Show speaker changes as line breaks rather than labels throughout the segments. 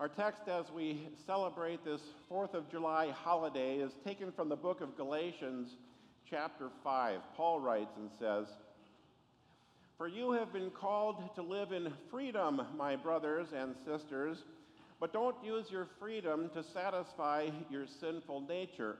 Our text as we celebrate this 4th of July holiday is taken from the book of Galatians, chapter 5. Paul writes and says, For you have been called to live in freedom, my brothers and sisters, but don't use your freedom to satisfy your sinful nature.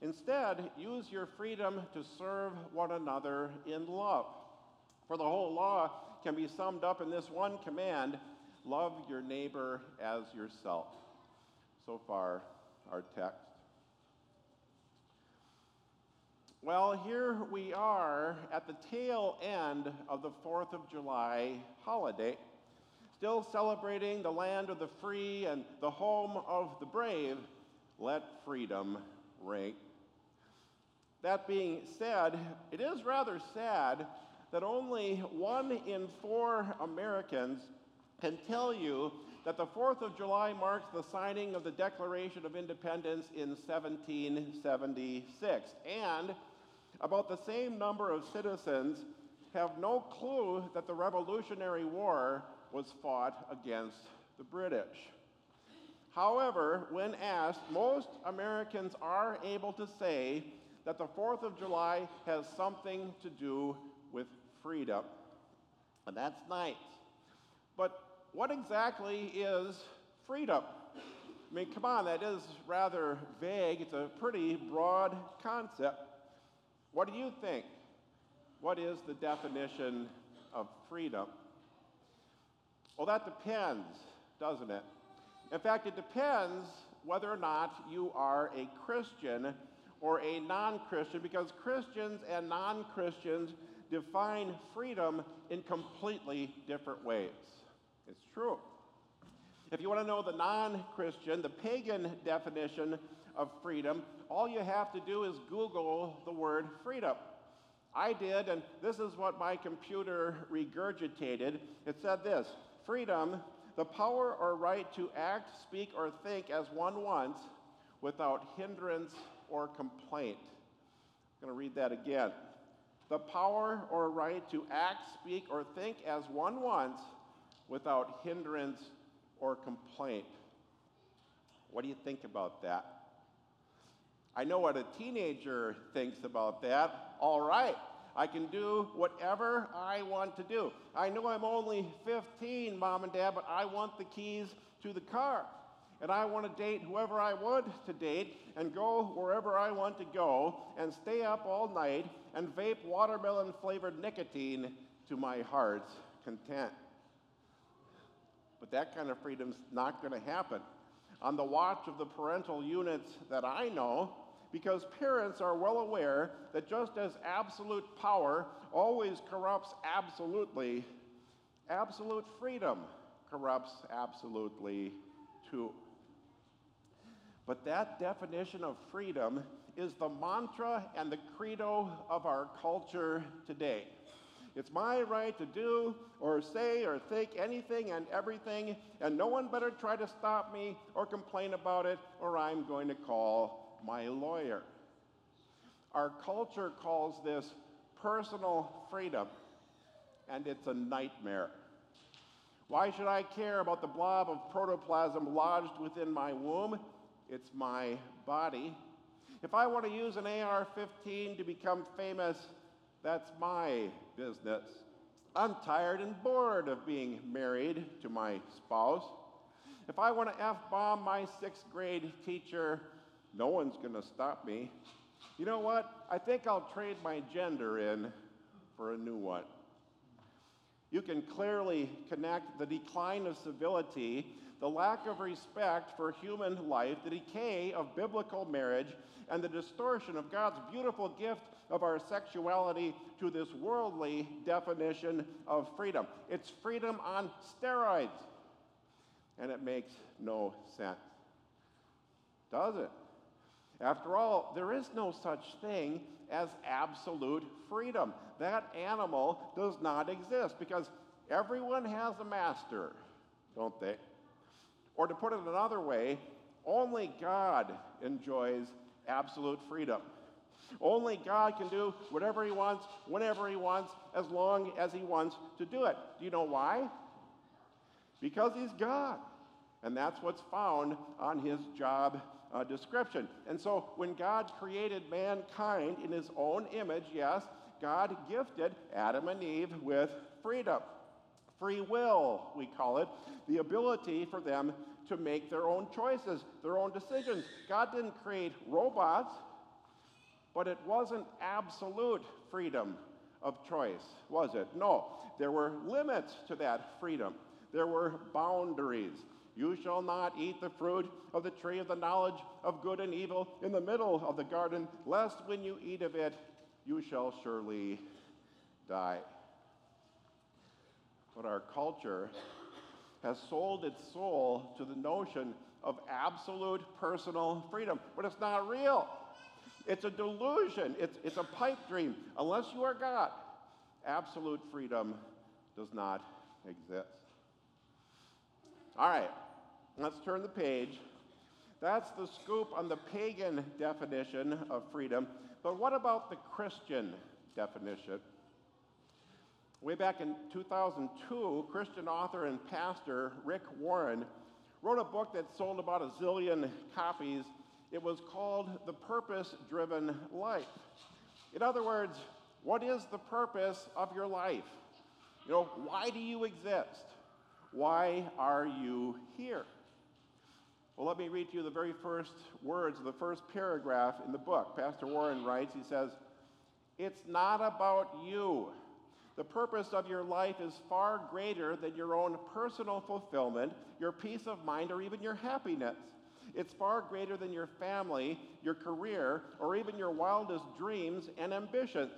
Instead, use your freedom to serve one another in love. For the whole law can be summed up in this one command love your neighbor as yourself. So far, our text. Well, here we are at the tail end of the 4th of July holiday, still celebrating the land of the free and the home of the brave. Let freedom ring. That being said, it is rather sad that only one in four Americans can tell you that the 4th of July marks the signing of the Declaration of Independence in 1776. And about the same number of citizens have no clue that the Revolutionary War was fought against the British. However, when asked, most Americans are able to say that the 4th of July has something to do with freedom. And that's nice. But what exactly is freedom? I mean, come on, that is rather vague. It's a pretty broad concept. What do you think? What is the definition of freedom? Well, that depends, doesn't it? In fact, it depends whether or not you are a Christian or a non Christian, because Christians and non Christians define freedom in completely different ways. It's true. If you want to know the non Christian, the pagan definition of freedom, all you have to do is Google the word freedom. I did, and this is what my computer regurgitated. It said this freedom, the power or right to act, speak, or think as one wants without hindrance or complaint. I'm going to read that again the power or right to act, speak, or think as one wants without hindrance or complaint. What do you think about that? I know what a teenager thinks about that. All right, I can do whatever I want to do. I know I'm only 15, mom and dad, but I want the keys to the car and I want to date whoever I want to date and go wherever I want to go and stay up all night and vape watermelon flavored nicotine to my heart's content. But that kind of freedom's not going to happen. On the watch of the parental units that I know, because parents are well aware that just as absolute power always corrupts absolutely, absolute freedom corrupts absolutely too. But that definition of freedom is the mantra and the credo of our culture today. It's my right to do or say or think anything and everything, and no one better try to stop me or complain about it, or I'm going to call my lawyer. Our culture calls this personal freedom, and it's a nightmare. Why should I care about the blob of protoplasm lodged within my womb? it's my body. If I want to use an AR 15 to become famous, that's my business. I'm tired and bored of being married to my spouse. If I want to F bomb my sixth grade teacher, no one's going to stop me. You know what? I think I'll trade my gender in for a new one. You can clearly connect the decline of civility the lack of respect for human life, the decay of biblical marriage, and the distortion of God's beautiful gift of our sexuality to this worldly definition of freedom. It's freedom on steroids. And it makes no sense. Does it? After all, there is no such thing as absolute freedom. That animal does not exist because everyone has a master, don't they? Or to put it another way, only God enjoys absolute freedom. Only God can do whatever He wants, whenever He wants, as long as He wants to do it. Do you know why? Because He's God. And that's what's found on his job uh, description. And so when God created mankind in his own image, yes, God gifted Adam and Eve with freedom. Free will, we call it, the ability for them to make their own choices, their own decisions. God didn't create robots, but it wasn't absolute freedom of choice, was it? No, there were limits to that freedom. There were boundaries. You shall not eat the fruit of the tree of the knowledge of good and evil in the middle of the garden, lest when you eat of it, you shall surely die. But our culture has sold its soul to the notion of absolute personal freedom, but it's not real. It's a delusion, it's, it's a pipe dream. Unless you are God, absolute freedom does not exist. All right, let's turn the page. That's the scoop on the pagan definition of freedom. But what about the Christian definition? Way back in 2002, Christian author and pastor Rick Warren wrote a book that sold about a zillion copies. It was called The Purpose Driven Life. In other words, what is the purpose of your life? You know, why do you exist? Why are you here? Well, let me read to you the very first words of the first paragraph in the book. Pastor Warren writes, he says, It's not about you. The purpose of your life is far greater than your own personal fulfillment, your peace of mind, or even your happiness. It's far greater than your family, your career, or even your wildest dreams and ambitions.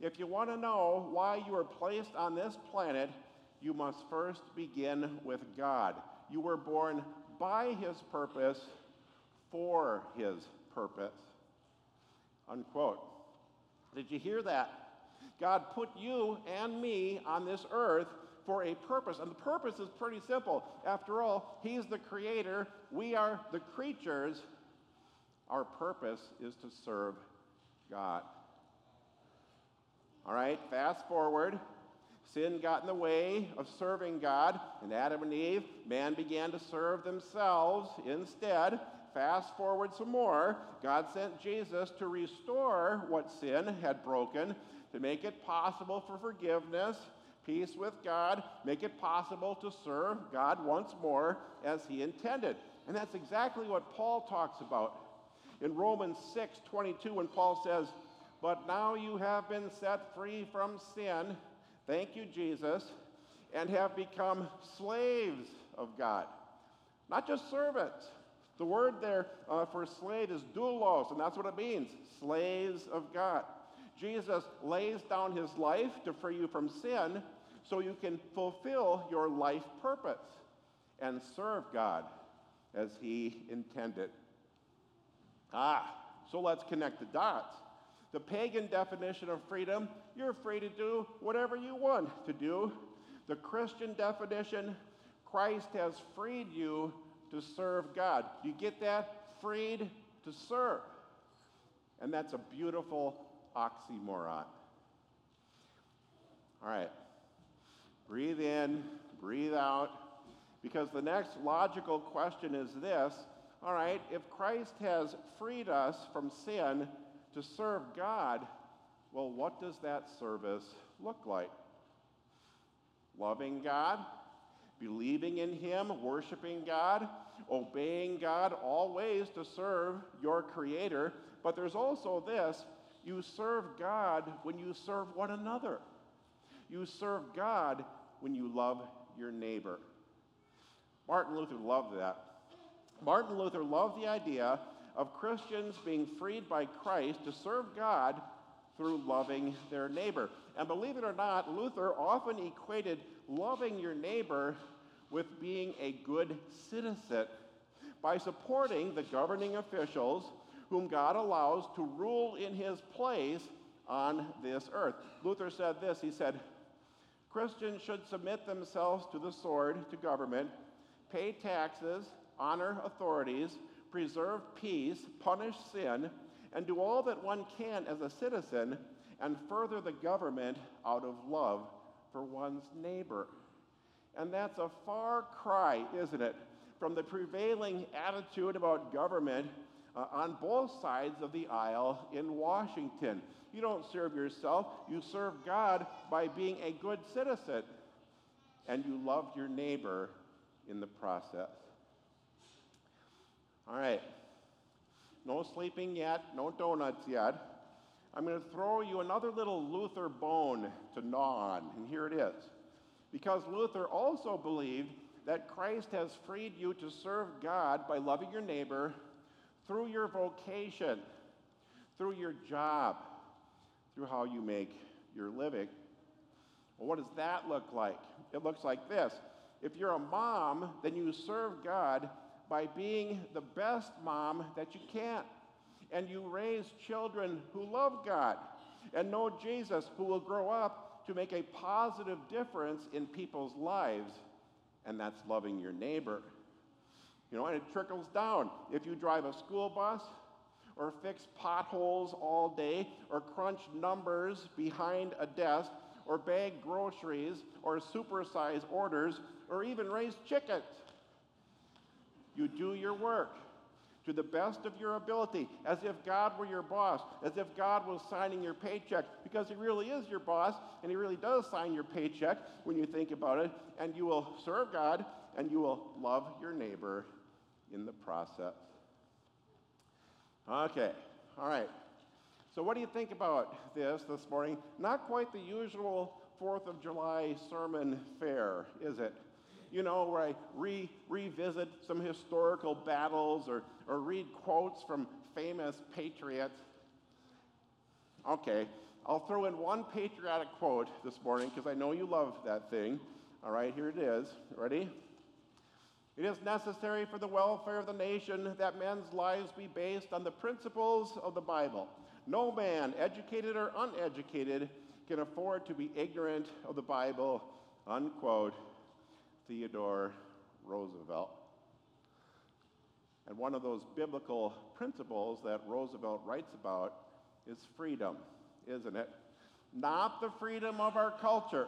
If you want to know why you were placed on this planet, you must first begin with God. You were born by His purpose for His purpose. Unquote. Did you hear that? God put you and me on this earth for a purpose. And the purpose is pretty simple. After all, He's the creator, we are the creatures. Our purpose is to serve God. All right, fast forward. Sin got in the way of serving God, and Adam and Eve, man began to serve themselves instead. Fast forward some more. God sent Jesus to restore what sin had broken to make it possible for forgiveness, peace with God, make it possible to serve God once more as He intended. And that's exactly what Paul talks about. In Romans 6 22, when Paul says, But now you have been set free from sin, thank you, Jesus, and have become slaves of God. Not just servants. The word there uh, for slave is doulos, and that's what it means slaves of God. Jesus lays down his life to free you from sin so you can fulfill your life purpose and serve God as he intended. Ah, so let's connect the dots. The pagan definition of freedom, you're free to do whatever you want to do. The Christian definition, Christ has freed you to serve God. You get that? Freed to serve. And that's a beautiful oxymoron. All right. Breathe in, breathe out, because the next logical question is this all right, if Christ has freed us from sin to serve God, well, what does that service look like? Loving God, believing in Him, worshiping God, obeying God, all ways to serve your Creator. But there's also this you serve God when you serve one another. You serve God when you love your neighbor. Martin Luther loved that. Martin Luther loved the idea of Christians being freed by Christ to serve God through loving their neighbor. And believe it or not, Luther often equated loving your neighbor with being a good citizen by supporting the governing officials whom God allows to rule in his place on this earth. Luther said this he said, Christians should submit themselves to the sword, to government, pay taxes, honor authorities, preserve peace, punish sin, and do all that one can as a citizen and further the government out of love for one's neighbor. And that's a far cry, isn't it, from the prevailing attitude about government uh, on both sides of the aisle in Washington. You don't serve yourself, you serve God by being a good citizen, and you love your neighbor in the process. All right, no sleeping yet, no donuts yet. I'm going to throw you another little Luther bone to gnaw on, and here it is. Because Luther also believed that Christ has freed you to serve God by loving your neighbor through your vocation, through your job, through how you make your living. Well, what does that look like? It looks like this. If you're a mom, then you serve God by being the best mom that you can. And you raise children who love God and know Jesus, who will grow up to make a positive difference in people's lives. And that's loving your neighbor. You know, and it trickles down. If you drive a school bus, or fix potholes all day, or crunch numbers behind a desk, or bag groceries, or supersize orders, or even raise chickens. You do your work to the best of your ability, as if God were your boss, as if God was signing your paycheck, because He really is your boss, and He really does sign your paycheck when you think about it, and you will serve God and you will love your neighbor in the process. Okay, all right. So, what do you think about this this morning? Not quite the usual 4th of July sermon fare, is it? You know, where I re- revisit some historical battles or, or read quotes from famous patriots. Okay, I'll throw in one patriotic quote this morning because I know you love that thing. All right, here it is. Ready? It is necessary for the welfare of the nation that men's lives be based on the principles of the Bible. No man, educated or uneducated, can afford to be ignorant of the Bible. Unquote. Theodore Roosevelt. And one of those biblical principles that Roosevelt writes about is freedom, isn't it? Not the freedom of our culture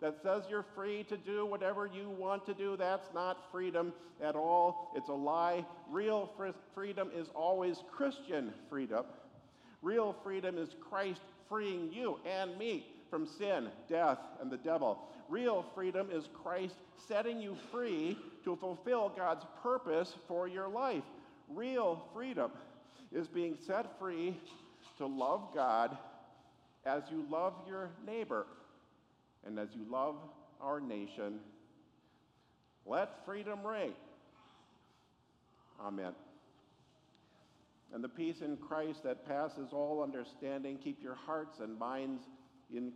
that says you're free to do whatever you want to do. That's not freedom at all. It's a lie. Real freedom is always Christian freedom. Real freedom is Christ freeing you and me from sin, death, and the devil. Real freedom is Christ setting you free to fulfill God's purpose for your life. Real freedom is being set free to love God as you love your neighbor and as you love our nation. Let freedom reign. Amen. And the peace in Christ that passes all understanding, keep your hearts and minds in